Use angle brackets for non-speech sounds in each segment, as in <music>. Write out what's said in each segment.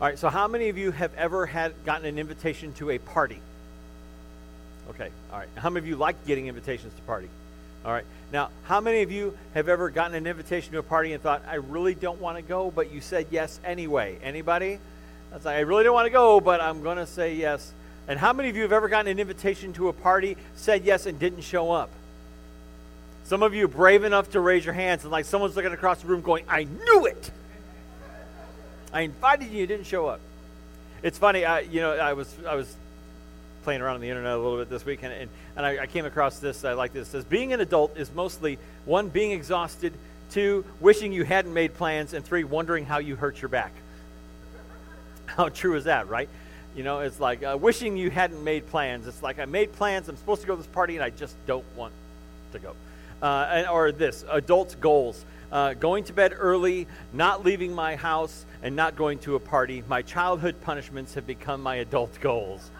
All right, so how many of you have ever had gotten an invitation to a party? Okay, all right. How many of you like getting invitations to party? All right. Now, how many of you have ever gotten an invitation to a party and thought, I really don't want to go, but you said yes anyway? Anybody? That's like, I really don't want to go, but I'm going to say yes. And how many of you have ever gotten an invitation to a party, said yes, and didn't show up? Some of you brave enough to raise your hands, and like someone's looking across the room going, I knew it! I invited you, you didn't show up. It's funny, I, you know, I was, I was playing around on the internet a little bit this week, and, and, and I, I, came across this. I like this. It says, Being an adult is mostly one, being exhausted, two, wishing you hadn't made plans, and three, wondering how you hurt your back. <laughs> How true is that, right? You know, it's like uh, wishing you hadn't made plans. It's like I made plans, I'm supposed to go to this party, and I just don't want to go. Uh, and, or this, adult goals. Uh, going to bed early, not leaving my house, and not going to a party. My childhood punishments have become my adult goals.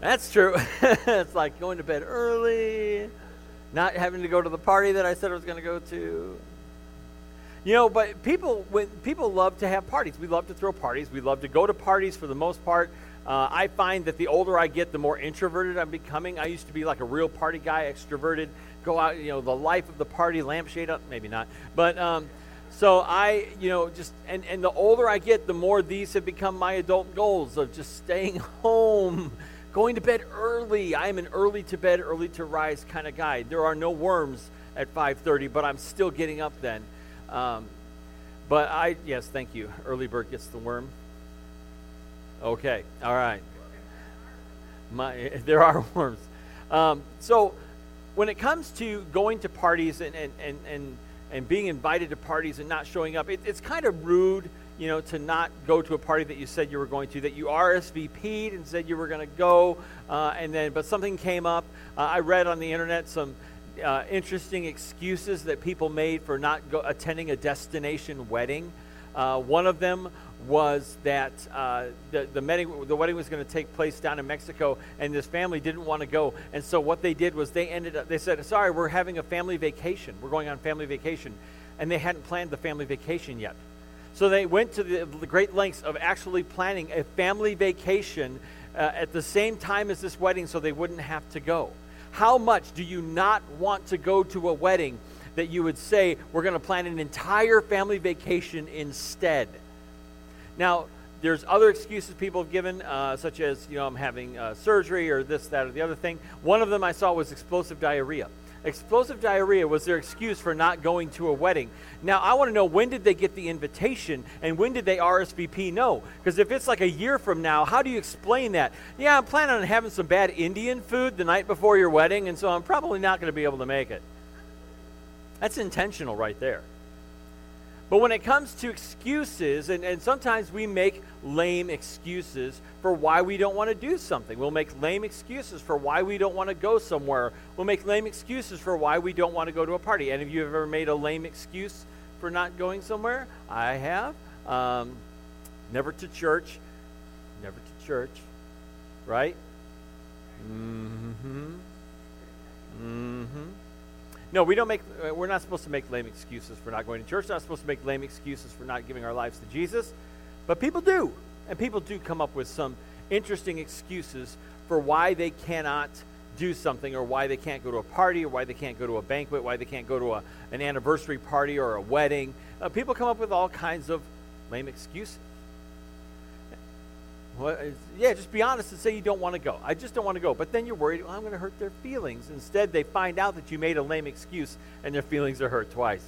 That's true. <laughs> it's like going to bed early, not having to go to the party that I said I was going to go to. You know, but people when people love to have parties. We love to throw parties. We love to go to parties for the most part. Uh, I find that the older I get, the more introverted I'm becoming. I used to be like a real party guy, extroverted, go out, you know, the life of the party, lampshade up, maybe not. But um, so I, you know, just, and, and the older I get, the more these have become my adult goals of just staying <laughs> home, going to bed early. I am an early to bed, early to rise kind of guy. There are no worms at 5.30, but I'm still getting up then. Um, but I, yes, thank you. Early bird gets the worm. Okay, all right. My, <laughs> there are worms. Um, so when it comes to going to parties and, and, and, and, and being invited to parties and not showing up, it, it's kind of rude, you know, to not go to a party that you said you were going to, that you RSVP'd and said you were going to go, uh, and then, but something came up. Uh, I read on the internet some uh, interesting excuses that people made for not go, attending a destination wedding. Uh, one of them was that uh, the, the, wedding, the wedding was going to take place down in Mexico, and this family didn't want to go. And so what they did was they ended up, they said, sorry, we're having a family vacation. We're going on family vacation. And they hadn't planned the family vacation yet. So they went to the, the great lengths of actually planning a family vacation uh, at the same time as this wedding so they wouldn't have to go. How much do you not want to go to a wedding that you would say, we're going to plan an entire family vacation instead? Now, there's other excuses people have given, uh, such as, you know, I'm having uh, surgery or this, that, or the other thing. One of them I saw was explosive diarrhea. Explosive diarrhea was their excuse for not going to a wedding. Now, I want to know when did they get the invitation and when did they RSVP no? Because if it's like a year from now, how do you explain that? Yeah, I'm planning on having some bad Indian food the night before your wedding, and so I'm probably not going to be able to make it. That's intentional right there. But when it comes to excuses, and, and sometimes we make lame excuses for why we don't want to do something. We'll make lame excuses for why we don't want to go somewhere. We'll make lame excuses for why we don't want to go to a party. Any of you have ever made a lame excuse for not going somewhere? I have. Um, never to church. Never to church. Right? Mm hmm. Mm hmm. No, we don't make. Uh, we're not supposed to make lame excuses for not going to church. We're not supposed to make lame excuses for not giving our lives to Jesus, but people do, and people do come up with some interesting excuses for why they cannot do something, or why they can't go to a party, or why they can't go to a banquet, why they can't go to a, an anniversary party or a wedding. Uh, people come up with all kinds of lame excuses. Well, yeah, just be honest and say you don't want to go. I just don't want to go. But then you're worried, well, I'm going to hurt their feelings. Instead, they find out that you made a lame excuse and their feelings are hurt twice.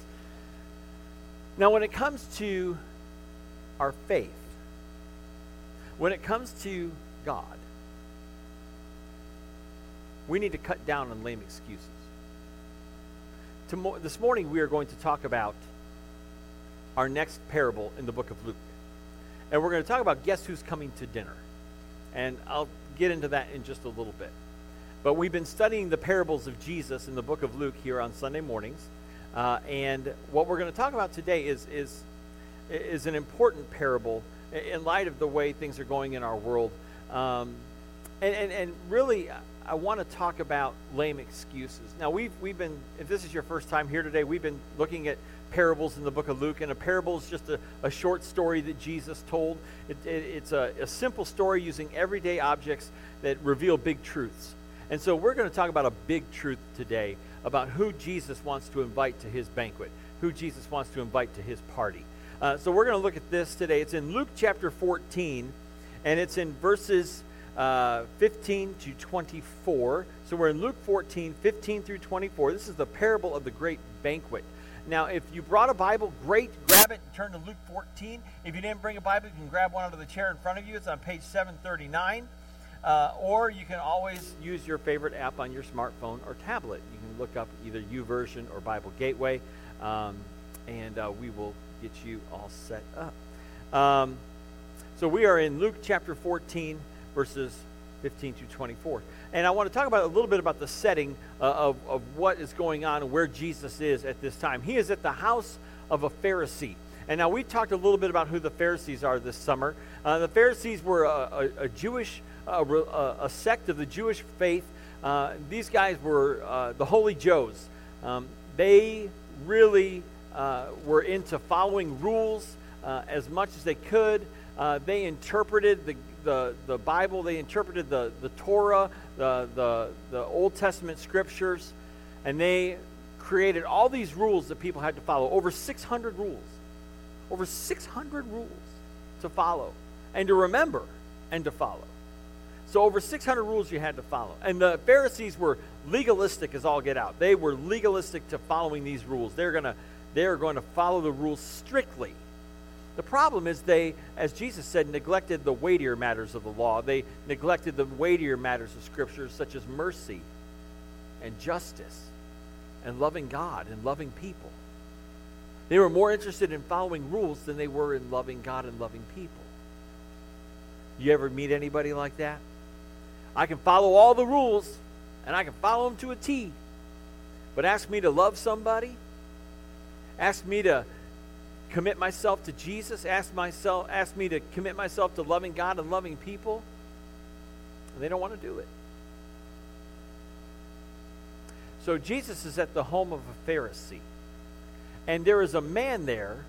Now, when it comes to our faith, when it comes to God, we need to cut down on lame excuses. This morning, we are going to talk about our next parable in the book of Luke. And we're going to talk about guess who's coming to dinner. And I'll get into that in just a little bit. But we've been studying the parables of Jesus in the book of Luke here on Sunday mornings. Uh, and what we're going to talk about today is, is, is an important parable in light of the way things are going in our world. Um, and, and, and really, I want to talk about lame excuses. Now, we've, we've been, if this is your first time here today, we've been looking at parables in the book of Luke, and a parable is just a, a short story that Jesus told. It, it, it's a, a simple story using everyday objects that reveal big truths. And so we're going to talk about a big truth today about who Jesus wants to invite to his banquet, who Jesus wants to invite to his party. Uh, so we're going to look at this today. It's in Luke chapter 14, and it's in verses uh, 15 to 24. So we're in Luke 14, 15 through 24. This is the parable of the great banquet. Now, if you brought a Bible, great. Grab it and turn to Luke 14. If you didn't bring a Bible, you can grab one out of the chair in front of you. It's on page 739. Uh, or you can always use your favorite app on your smartphone or tablet. You can look up either YouVersion or Bible Gateway, um, and uh, we will get you all set up. Um, so we are in Luke chapter 14, verses 15 to 24. And I want to talk about a little bit about the setting uh, of, of what is going on and where Jesus is at this time. He is at the house of a Pharisee. And now we talked a little bit about who the Pharisees are this summer. Uh, the Pharisees were a, a, a Jewish, uh, a, a, sect of the Jewish faith. Uh, these guys were uh, the Holy Joes. Um, they really uh, were into following rules as much as they could. they interpreted the, the, the Bible, they interpreted the, the Torah, the, the, the Old Testament scriptures, and they created all these rules that people had to follow. Over 600 rules. Over 600 rules to follow and to remember and to follow. So, over 600 rules you had to follow. And the Pharisees were legalistic as all get out. They were legalistic to following these rules. They're going to they're going to follow the rules strictly. The problem is they, as Jesus said, neglected the weightier matters of the law. They neglected the weightier matters of Scripture, such as mercy and justice and loving God and loving people. They were more interested in following rules than they were in loving God and loving people. You ever meet anybody like that? I can follow all the rules and I can follow them to a T. But ask me to love somebody, ask me to commit myself to Jesus, ask myself, ask me to commit myself to loving God and loving people, and they don't want to do it. So Jesus is at the home of a Pharisee. And there is a man there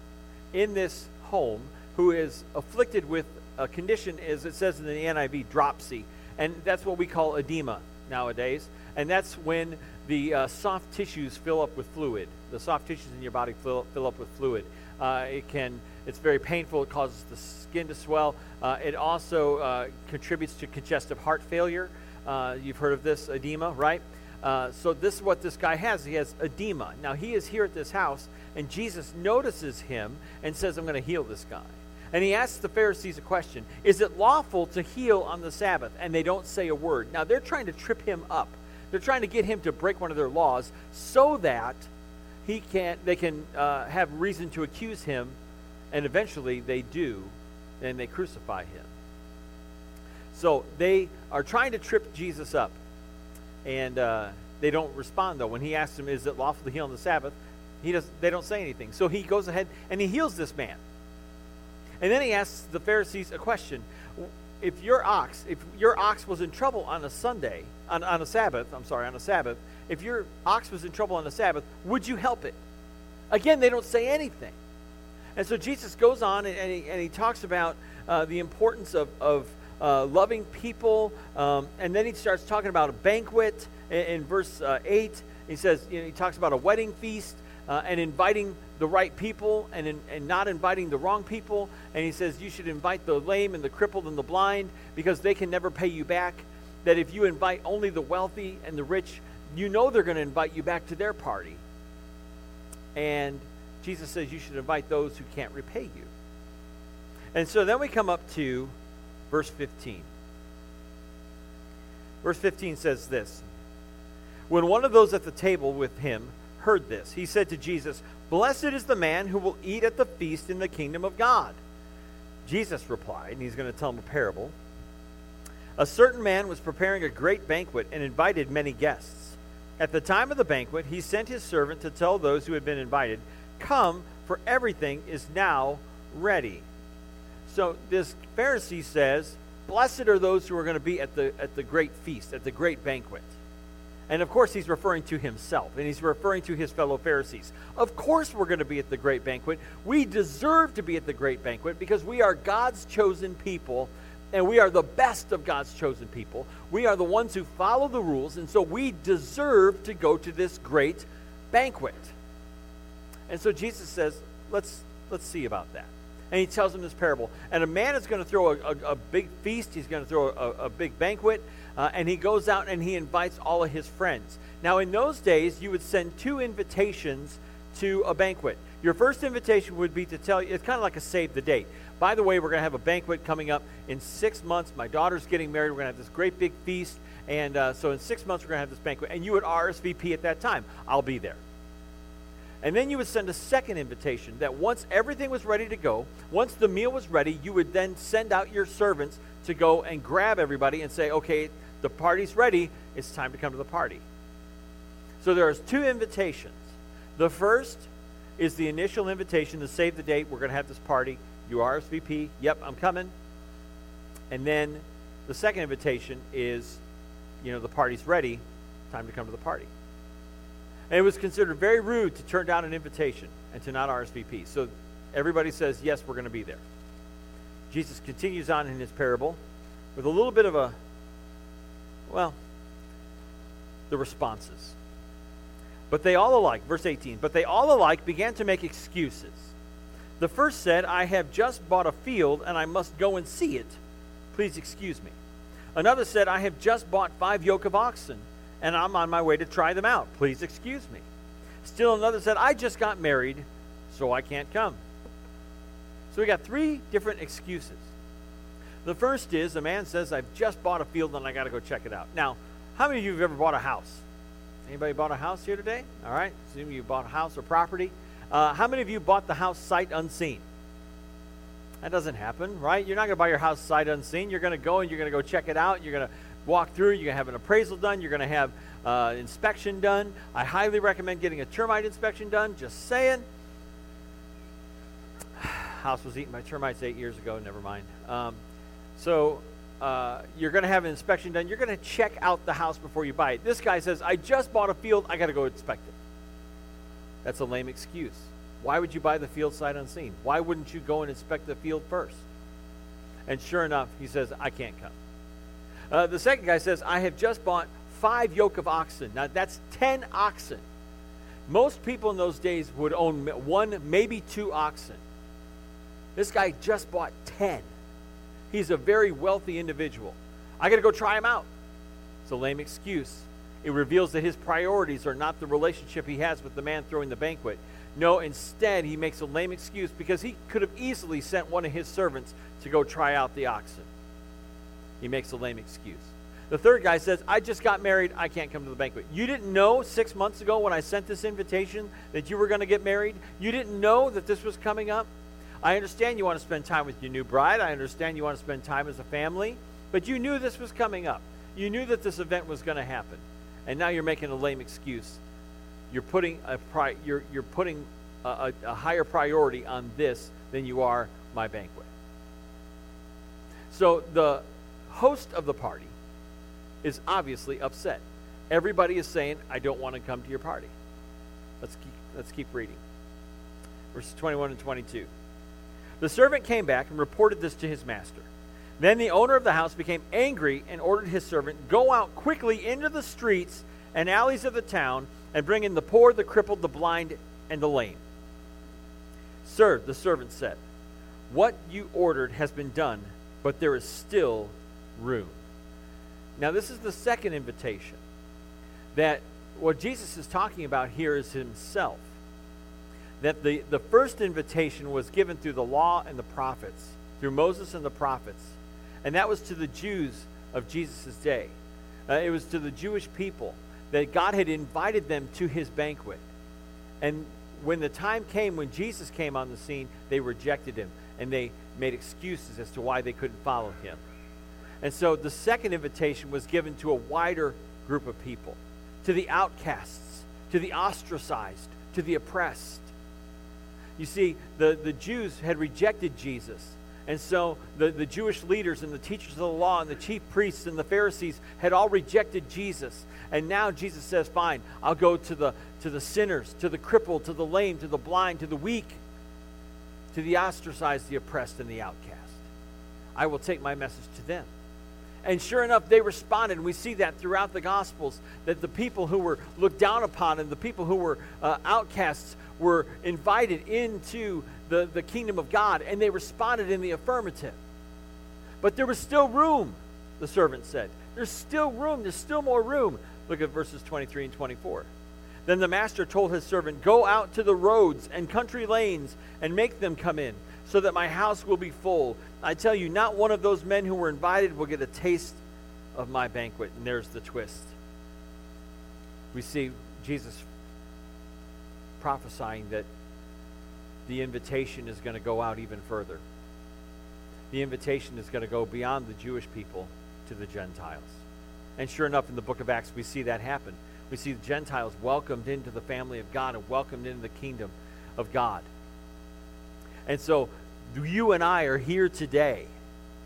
in this home who is afflicted with a condition, as it says in the NIV, dropsy. And that's what we call edema nowadays. And that's when the uh, soft tissues fill up with fluid. The soft tissues in your body fill, fill up with fluid. Uh, it can, it's very painful. It causes the skin to swell. Uh, it also uh, contributes to congestive heart failure. Uh, you've heard of this edema, right? Uh, so this is what this guy has. He has edema. Now he is here at this house, and Jesus notices him and says, "I'm going to heal this guy." And he asks the Pharisees a question: Is it lawful to heal on the Sabbath? And they don't say a word. Now they're trying to trip him up. They're trying to get him to break one of their laws so that he can they can uh, have reason to accuse him, and eventually they do, and they crucify him. So they are trying to trip Jesus up, and uh, they don't respond though. When he asks them, "Is it lawful to heal on the Sabbath?" He does. They don't say anything. So he goes ahead and he heals this man. And then he asks the Pharisees a question: If your ox, if your ox was in trouble on a Sunday, on, on a Sabbath, I'm sorry, on a Sabbath, if your ox was in trouble on the Sabbath, would you help it? Again, they don't say anything. And so Jesus goes on and, and, he, and he, talks about uh, the importance of, of uh, loving people. Um, and then he starts talking about a banquet in, in verse uh, 8. He says, you know, he talks about a wedding feast uh, and inviting the right people and, in, and not inviting the wrong people. And he says, you should invite the lame and the crippled and the blind because they can never pay you back. That if you invite only the wealthy and the rich, you know they're going to invite you back to their party. And Jesus says you should invite those who can't repay you. And so then we come up to verse 15. Verse 15 says this When one of those at the table with him heard this, he said to Jesus, Blessed is the man who will eat at the feast in the kingdom of God. Jesus replied, and he's going to tell him a parable. A certain man was preparing a great banquet and invited many guests. At the time of the banquet, he sent his servant to tell those who had been invited, Come, for everything is now ready. So this Pharisee says, Blessed are those who are going to be at the, at the great feast, at the great banquet. And of course, he's referring to himself, and he's referring to his fellow Pharisees. Of course, we're going to be at the great banquet. We deserve to be at the great banquet because we are God's chosen people, and we are the best of God's chosen people. We are the ones who follow the rules, and so we deserve to go to this great banquet. And so Jesus says, let's, let's see about that. And he tells them this parable. And a man is going to throw a, a, a big feast, he's going to throw a, a big banquet. Uh, and he goes out and he invites all of his friends. Now, in those days, you would send two invitations to a banquet. Your first invitation would be to tell you, it's kind of like a save the date. By the way, we're going to have a banquet coming up in six months. My daughter's getting married. We're going to have this great big feast. And uh, so in six months, we're going to have this banquet. And you would RSVP at that time. I'll be there. And then you would send a second invitation that once everything was ready to go, once the meal was ready, you would then send out your servants to go and grab everybody and say, okay, the party's ready. It's time to come to the party. So there's two invitations. The first is the initial invitation to save the date. We're going to have this party. You RSVP. Yep, I'm coming. And then the second invitation is, you know, the party's ready. Time to come to the party. And it was considered very rude to turn down an invitation and to not RSVP. So everybody says, yes, we're going to be there. Jesus continues on in his parable with a little bit of a well, the responses. But they all alike, verse 18, but they all alike began to make excuses. The first said, I have just bought a field and I must go and see it. Please excuse me. Another said, I have just bought five yoke of oxen and I'm on my way to try them out. Please excuse me. Still another said, I just got married, so I can't come. So we got three different excuses. The first is a man says, I've just bought a field and I got to go check it out. Now, how many of you have ever bought a house? Anybody bought a house here today? All right. Assume you bought a house or property. Uh, how many of you bought the house sight unseen? That doesn't happen, right? You're not going to buy your house sight unseen. You're going to go and you're going to go check it out. You're going to walk through. You're going to have an appraisal done. You're going to have uh, inspection done. I highly recommend getting a termite inspection done. Just saying. <sighs> House was eaten by termites eight years ago. Never mind. Um, so uh, you're going to have an inspection done. You're going to check out the house before you buy it. This guy says, I just bought a field. I got to go inspect it. That's a lame excuse. Why would you buy the field sight unseen? Why wouldn't you go and inspect the field first? And sure enough, he says, I can't come. Uh, the second guy says, I have just bought five yoke of oxen. Now, that's 10 oxen. Most people in those days would own one, maybe two oxen. This guy just bought 10. He's a very wealthy individual. I got to go try him out. It's a lame excuse. It reveals that his priorities are not the relationship he has with the man throwing the banquet. No, instead, he makes a lame excuse because he could have easily sent one of his servants to go try out the oxen. He makes a lame excuse. The third guy says, I just got married. I can't come to the banquet. You didn't know six months ago when I sent this invitation that you were going to get married? You didn't know that this was coming up? I understand you want to spend time with your new bride. I understand you want to spend time as a family. But you knew this was coming up. You knew that this event was going to happen. And now you're making a lame excuse. You're putting a, pri- you're, you're putting a, a, a higher priority on this than you are my banquet. So the host of the party is obviously upset. Everybody is saying, I don't want to come to your party. Let's keep, let's keep reading. Verses 21 and 22. The servant came back and reported this to his master. Then the owner of the house became angry and ordered his servant, Go out quickly into the streets and alleys of the town and bring in the poor, the crippled, the blind, and the lame. Sir, the servant said, What you ordered has been done, but there is still room. Now, this is the second invitation that what Jesus is talking about here is himself that the, the first invitation was given through the law and the prophets, through Moses and the prophets. And that was to the Jews of Jesus' day. Uh, it was to the Jewish people that God had invited them to his banquet. And when the time came when Jesus came on the scene, they rejected him and they made excuses as to why they couldn't follow him. And so the second invitation was given to a wider group of people to the outcasts, to the ostracized, to the oppressed. You see, the, the Jews had rejected Jesus. And so the, the Jewish leaders and the teachers of the law and the chief priests and the Pharisees had all rejected Jesus. And now Jesus says, Fine, I'll go to the, to the sinners, to the crippled, to the lame, to the blind, to the weak, to the ostracized, the oppressed, and the outcast. I will take my message to them. And sure enough, they responded. And we see that throughout the Gospels that the people who were looked down upon and the people who were uh, outcasts were invited into the, the kingdom of God, and they responded in the affirmative. But there was still room, the servant said. There's still room. There's still more room. Look at verses 23 and 24. Then the master told his servant, Go out to the roads and country lanes and make them come in, so that my house will be full. I tell you, not one of those men who were invited will get a taste of my banquet. And there's the twist. We see Jesus prophesying that the invitation is going to go out even further. The invitation is going to go beyond the Jewish people to the Gentiles. And sure enough, in the book of Acts, we see that happen. We see the Gentiles welcomed into the family of God and welcomed into the kingdom of God. And so you and I are here today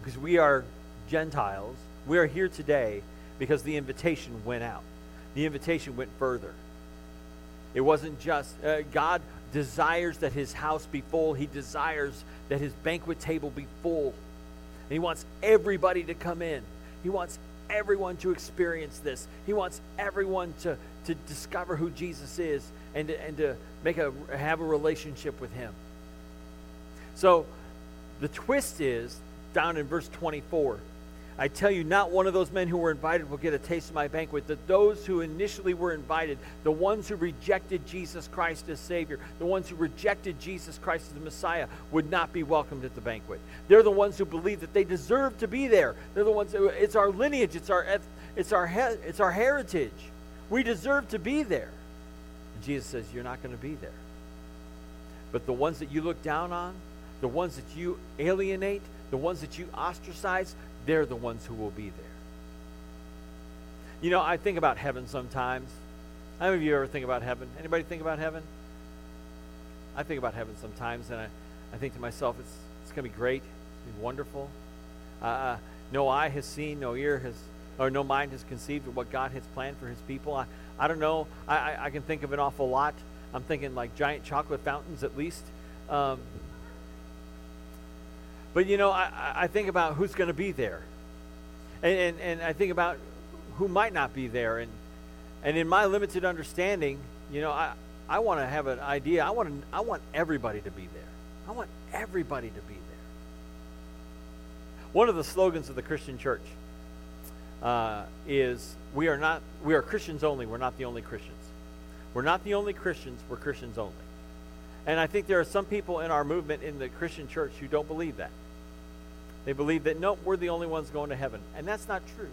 because we are Gentiles. We are here today because the invitation went out. The invitation went further. It wasn't just, uh, God desires that his house be full. He desires that his banquet table be full. And he wants everybody to come in. He wants everyone to experience this. He wants everyone to, to discover who Jesus is and to, and to make a, have a relationship with him. So the twist is down in verse 24 I tell you, not one of those men who were invited will get a taste of my banquet. That those who initially were invited, the ones who rejected Jesus Christ as Savior, the ones who rejected Jesus Christ as the Messiah, would not be welcomed at the banquet. They're the ones who believe that they deserve to be there. They're the ones. It's our lineage. It's our. It's our. It's our heritage. We deserve to be there. And Jesus says, "You're not going to be there." But the ones that you look down on, the ones that you alienate, the ones that you ostracize, they're the ones who will be there. You know, I think about heaven sometimes. How many of you ever think about heaven? Anybody think about heaven? I think about heaven sometimes, and I, I think to myself, it's, it's going to be great. It's going to be wonderful. Uh, uh, no eye has seen, no ear has, or no mind has conceived of what God has planned for his people. I, I don't know. I, I, I can think of an awful lot. I'm thinking like giant chocolate fountains at least. Um, but you know, I, I think about who's going to be there. And, and, and I think about who might not be there. And, and in my limited understanding, you know, I, I want to have an idea. I want, to, I want everybody to be there. I want everybody to be there. One of the slogans of the Christian church uh, is we are not we are Christians only. We're not the only Christians. We're not the only Christians. We're Christians only. And I think there are some people in our movement in the Christian church who don't believe that. They believe that, nope, we're the only ones going to heaven. And that's not true.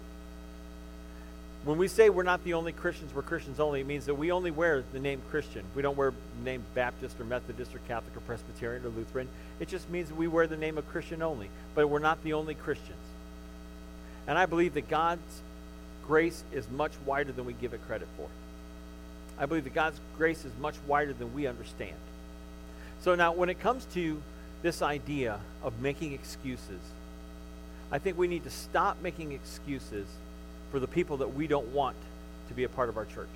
When we say we're not the only Christians, we're Christians only, it means that we only wear the name Christian. We don't wear the name Baptist or Methodist or Catholic or Presbyterian or Lutheran. It just means that we wear the name of Christian only. But we're not the only Christians. And I believe that God's grace is much wider than we give it credit for. I believe that God's grace is much wider than we understand. So now, when it comes to this idea of making excuses, I think we need to stop making excuses for the people that we don't want to be a part of our church.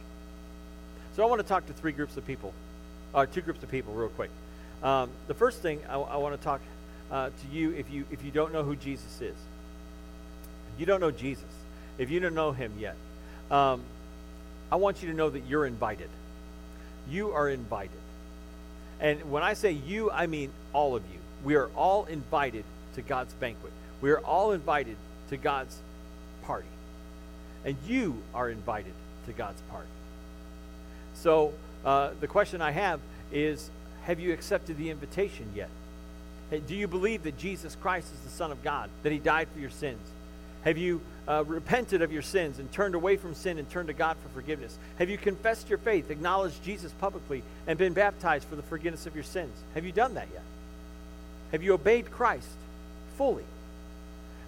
So I want to talk to three groups of people, uh, two groups of people, real quick. Um, the first thing I, I want to talk uh, to you if you if you don't know who Jesus is, you don't know Jesus, if you don't know Him yet, um, I want you to know that you're invited. You are invited. And when I say you, I mean all of you. We are all invited to God's banquet. We are all invited to God's party. And you are invited to God's party. So uh, the question I have is Have you accepted the invitation yet? Do you believe that Jesus Christ is the Son of God, that He died for your sins? Have you uh, repented of your sins and turned away from sin and turned to God for forgiveness? Have you confessed your faith, acknowledged Jesus publicly, and been baptized for the forgiveness of your sins? Have you done that yet? Have you obeyed Christ fully?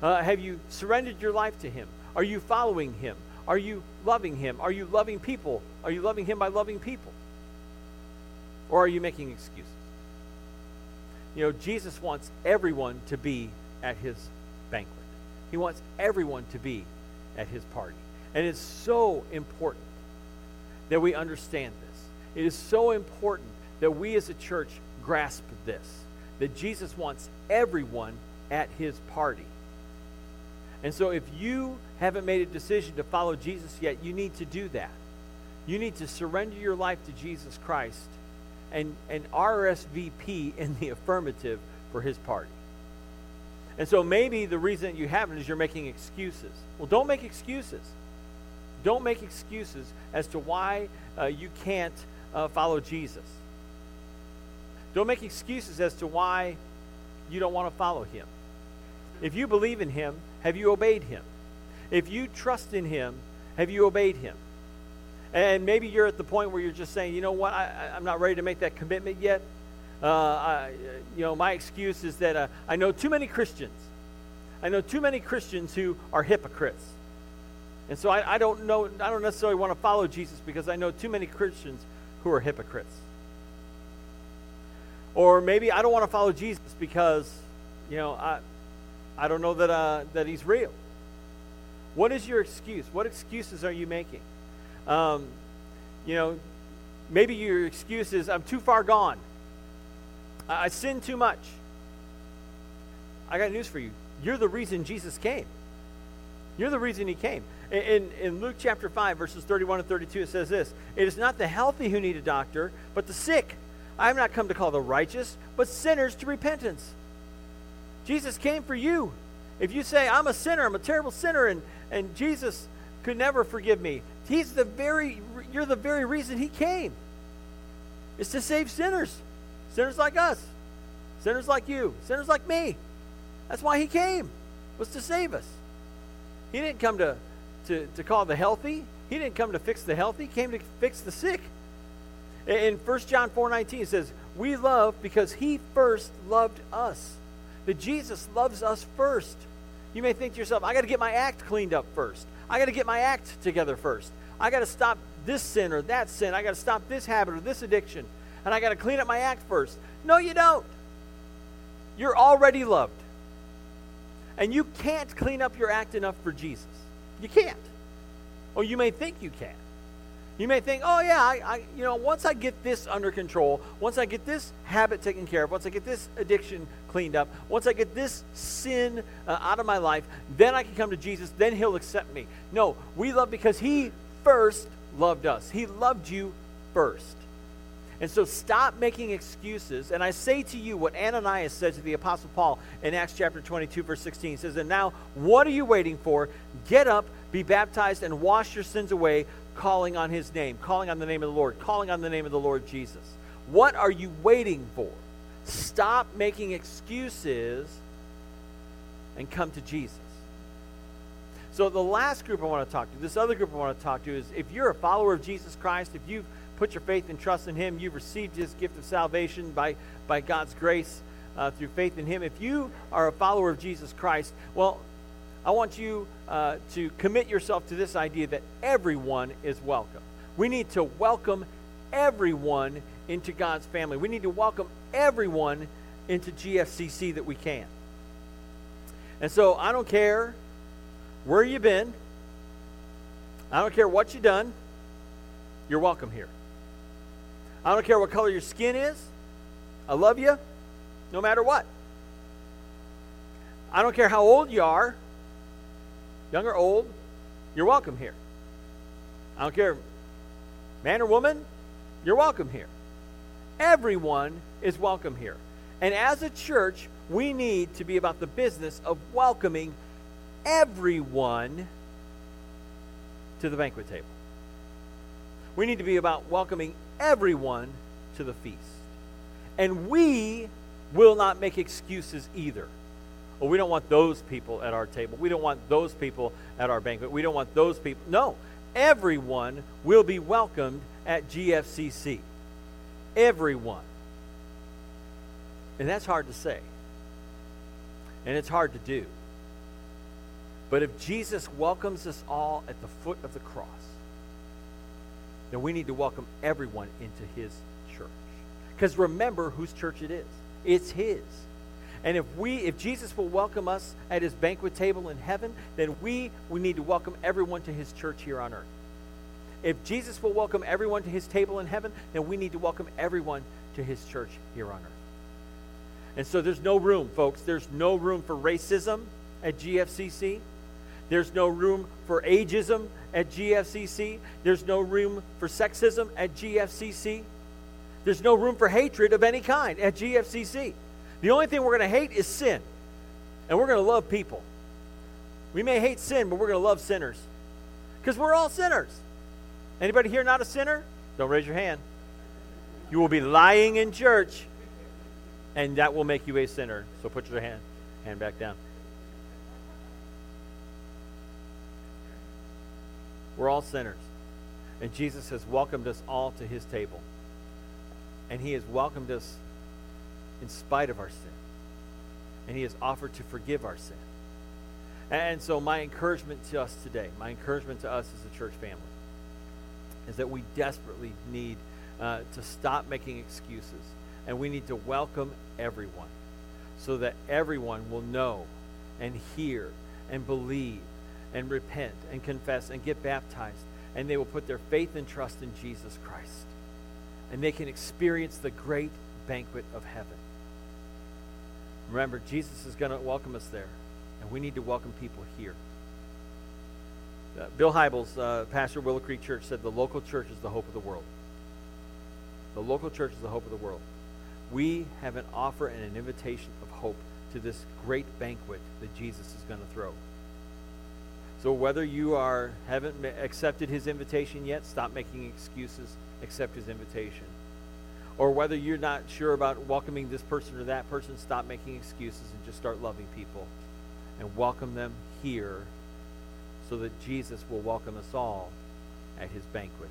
Uh, have you surrendered your life to Him? Are you following Him? Are you loving Him? Are you loving people? Are you loving Him by loving people? Or are you making excuses? you know, Jesus wants everyone to be at his banquet. He wants everyone to be at his party. And it's so important that we understand this. It is so important that we as a church grasp this that Jesus wants everyone at his party. And so if you haven't made a decision to follow Jesus yet, you need to do that. You need to surrender your life to Jesus Christ and, and RSVP in the affirmative for his party. And so maybe the reason you haven't is you're making excuses. Well, don't make excuses. Don't make excuses as to why uh, you can't uh, follow Jesus. Don't make excuses as to why you don't want to follow him. If you believe in him, have you obeyed him? If you trust in him, have you obeyed him? And maybe you're at the point where you're just saying, you know what, I, am not ready to make that commitment yet. Uh, I, you know, my excuse is that uh, I know too many Christians. I know too many Christians who are hypocrites. And so I, I don't know, I don't necessarily want to follow Jesus because I know too many Christians who are hypocrites. Or maybe I don't want to follow Jesus because, you know, I, I don't know that, uh, that he's real. What is your excuse? What excuses are you making? Um, you know, maybe your excuse is I'm too far gone. I, I sin too much. I got news for you. You're the reason Jesus came. You're the reason he came. In, in, Luke chapter 5, verses 31 and 32, it says this It is not the healthy who need a doctor, but the sick. I have not come to call the righteous, but sinners to repentance. Jesus came for you. If you say, I'm a sinner, I'm a terrible sinner, and, and Jesus could never forgive me, He's the very, you're the very reason He came. It's to save sinners. Sinners like us, sinners like you, sinners like me. That's why He came, was to save us. He didn't come to, to, to call the healthy, He didn't come to fix the healthy, He came to fix the sick. In 1 John 4:19 it says, "We love because he first loved us." That Jesus loves us first. You may think to yourself, "I got to get my act cleaned up first. I got to get my act together first. I got to stop this sin or that sin. I got to stop this habit or this addiction, and I got to clean up my act first." No, you don't. You're already loved. And you can't clean up your act enough for Jesus. You can't. Or you may think you can. You may think, oh yeah, I, I, you know, once I get this under control, once I get this habit taken care of, once I get this addiction cleaned up, once I get this sin uh, out of my life, then I can come to Jesus. Then He'll accept me. No, we love because He first loved us. He loved you first. And so stop making excuses. And I say to you what Ananias said to the Apostle Paul in Acts chapter 22, verse 16. He says, And now, what are you waiting for? Get up, be baptized, and wash your sins away, calling on his name, calling on the name of the Lord, calling on the name of the Lord Jesus. What are you waiting for? Stop making excuses and come to Jesus. So, the last group I want to talk to, this other group I want to talk to, is if you're a follower of Jesus Christ, if you've put your faith and trust in Him, you've received His gift of salvation by, by God's grace uh, through faith in Him. If you are a follower of Jesus Christ, well, I want you uh, to commit yourself to this idea that everyone is welcome. We need to welcome everyone into God's family. We need to welcome everyone into GFCC that we can. And so I don't care where you've been, I don't care what you've done, you're welcome here. I don't care what color your skin is, I love you no matter what. I don't care how old you are, young or old, you're welcome here. I don't care, man or woman, you're welcome here. Everyone is welcome here. And as a church, we need to be about the business of welcoming everyone to the banquet table. We need to be about welcoming everyone to the feast. And we will not make excuses either. Well, we don't want those people at our table. We don't want those people at our banquet. We don't want those people. No, everyone will be welcomed at GFCC. Everyone. And that's hard to say. And it's hard to do. But if Jesus welcomes us all at the foot of the cross, then we need to welcome everyone into his church. Because remember whose church it is. It's his. And if we if Jesus will welcome us at his banquet table in heaven, then we we need to welcome everyone to his church here on earth. If Jesus will welcome everyone to his table in heaven, then we need to welcome everyone to his church here on earth. And so there's no room, folks. There's no room for racism at GFCC. There's no room for ageism at GFCC. There's no room for sexism at GFCC. There's no room for hatred of any kind at GFCC. The only thing we're going to hate is sin. And we're going to love people. We may hate sin, but we're going to love sinners. Because we're all sinners. Anybody here not a sinner? Don't raise your hand. You will be lying in church, and that will make you a sinner. So put your hand, hand back down. We're all sinners. And Jesus has welcomed us all to his table. And he has welcomed us in spite of our sin. And he has offered to forgive our sin. And so, my encouragement to us today, my encouragement to us as a church family, is that we desperately need uh, to stop making excuses. And we need to welcome everyone so that everyone will know and hear and believe and repent and confess and get baptized. And they will put their faith and trust in Jesus Christ. And they can experience the great banquet of heaven. Remember, Jesus is going to welcome us there, and we need to welcome people here. Uh, Bill Hybels, uh, pastor Willow Creek Church, said the local church is the hope of the world. The local church is the hope of the world. We have an offer and an invitation of hope to this great banquet that Jesus is going to throw. So whether you are haven't accepted his invitation yet, stop making excuses, accept his invitation or whether you're not sure about welcoming this person or that person, stop making excuses and just start loving people and welcome them here so that Jesus will welcome us all at his banquet.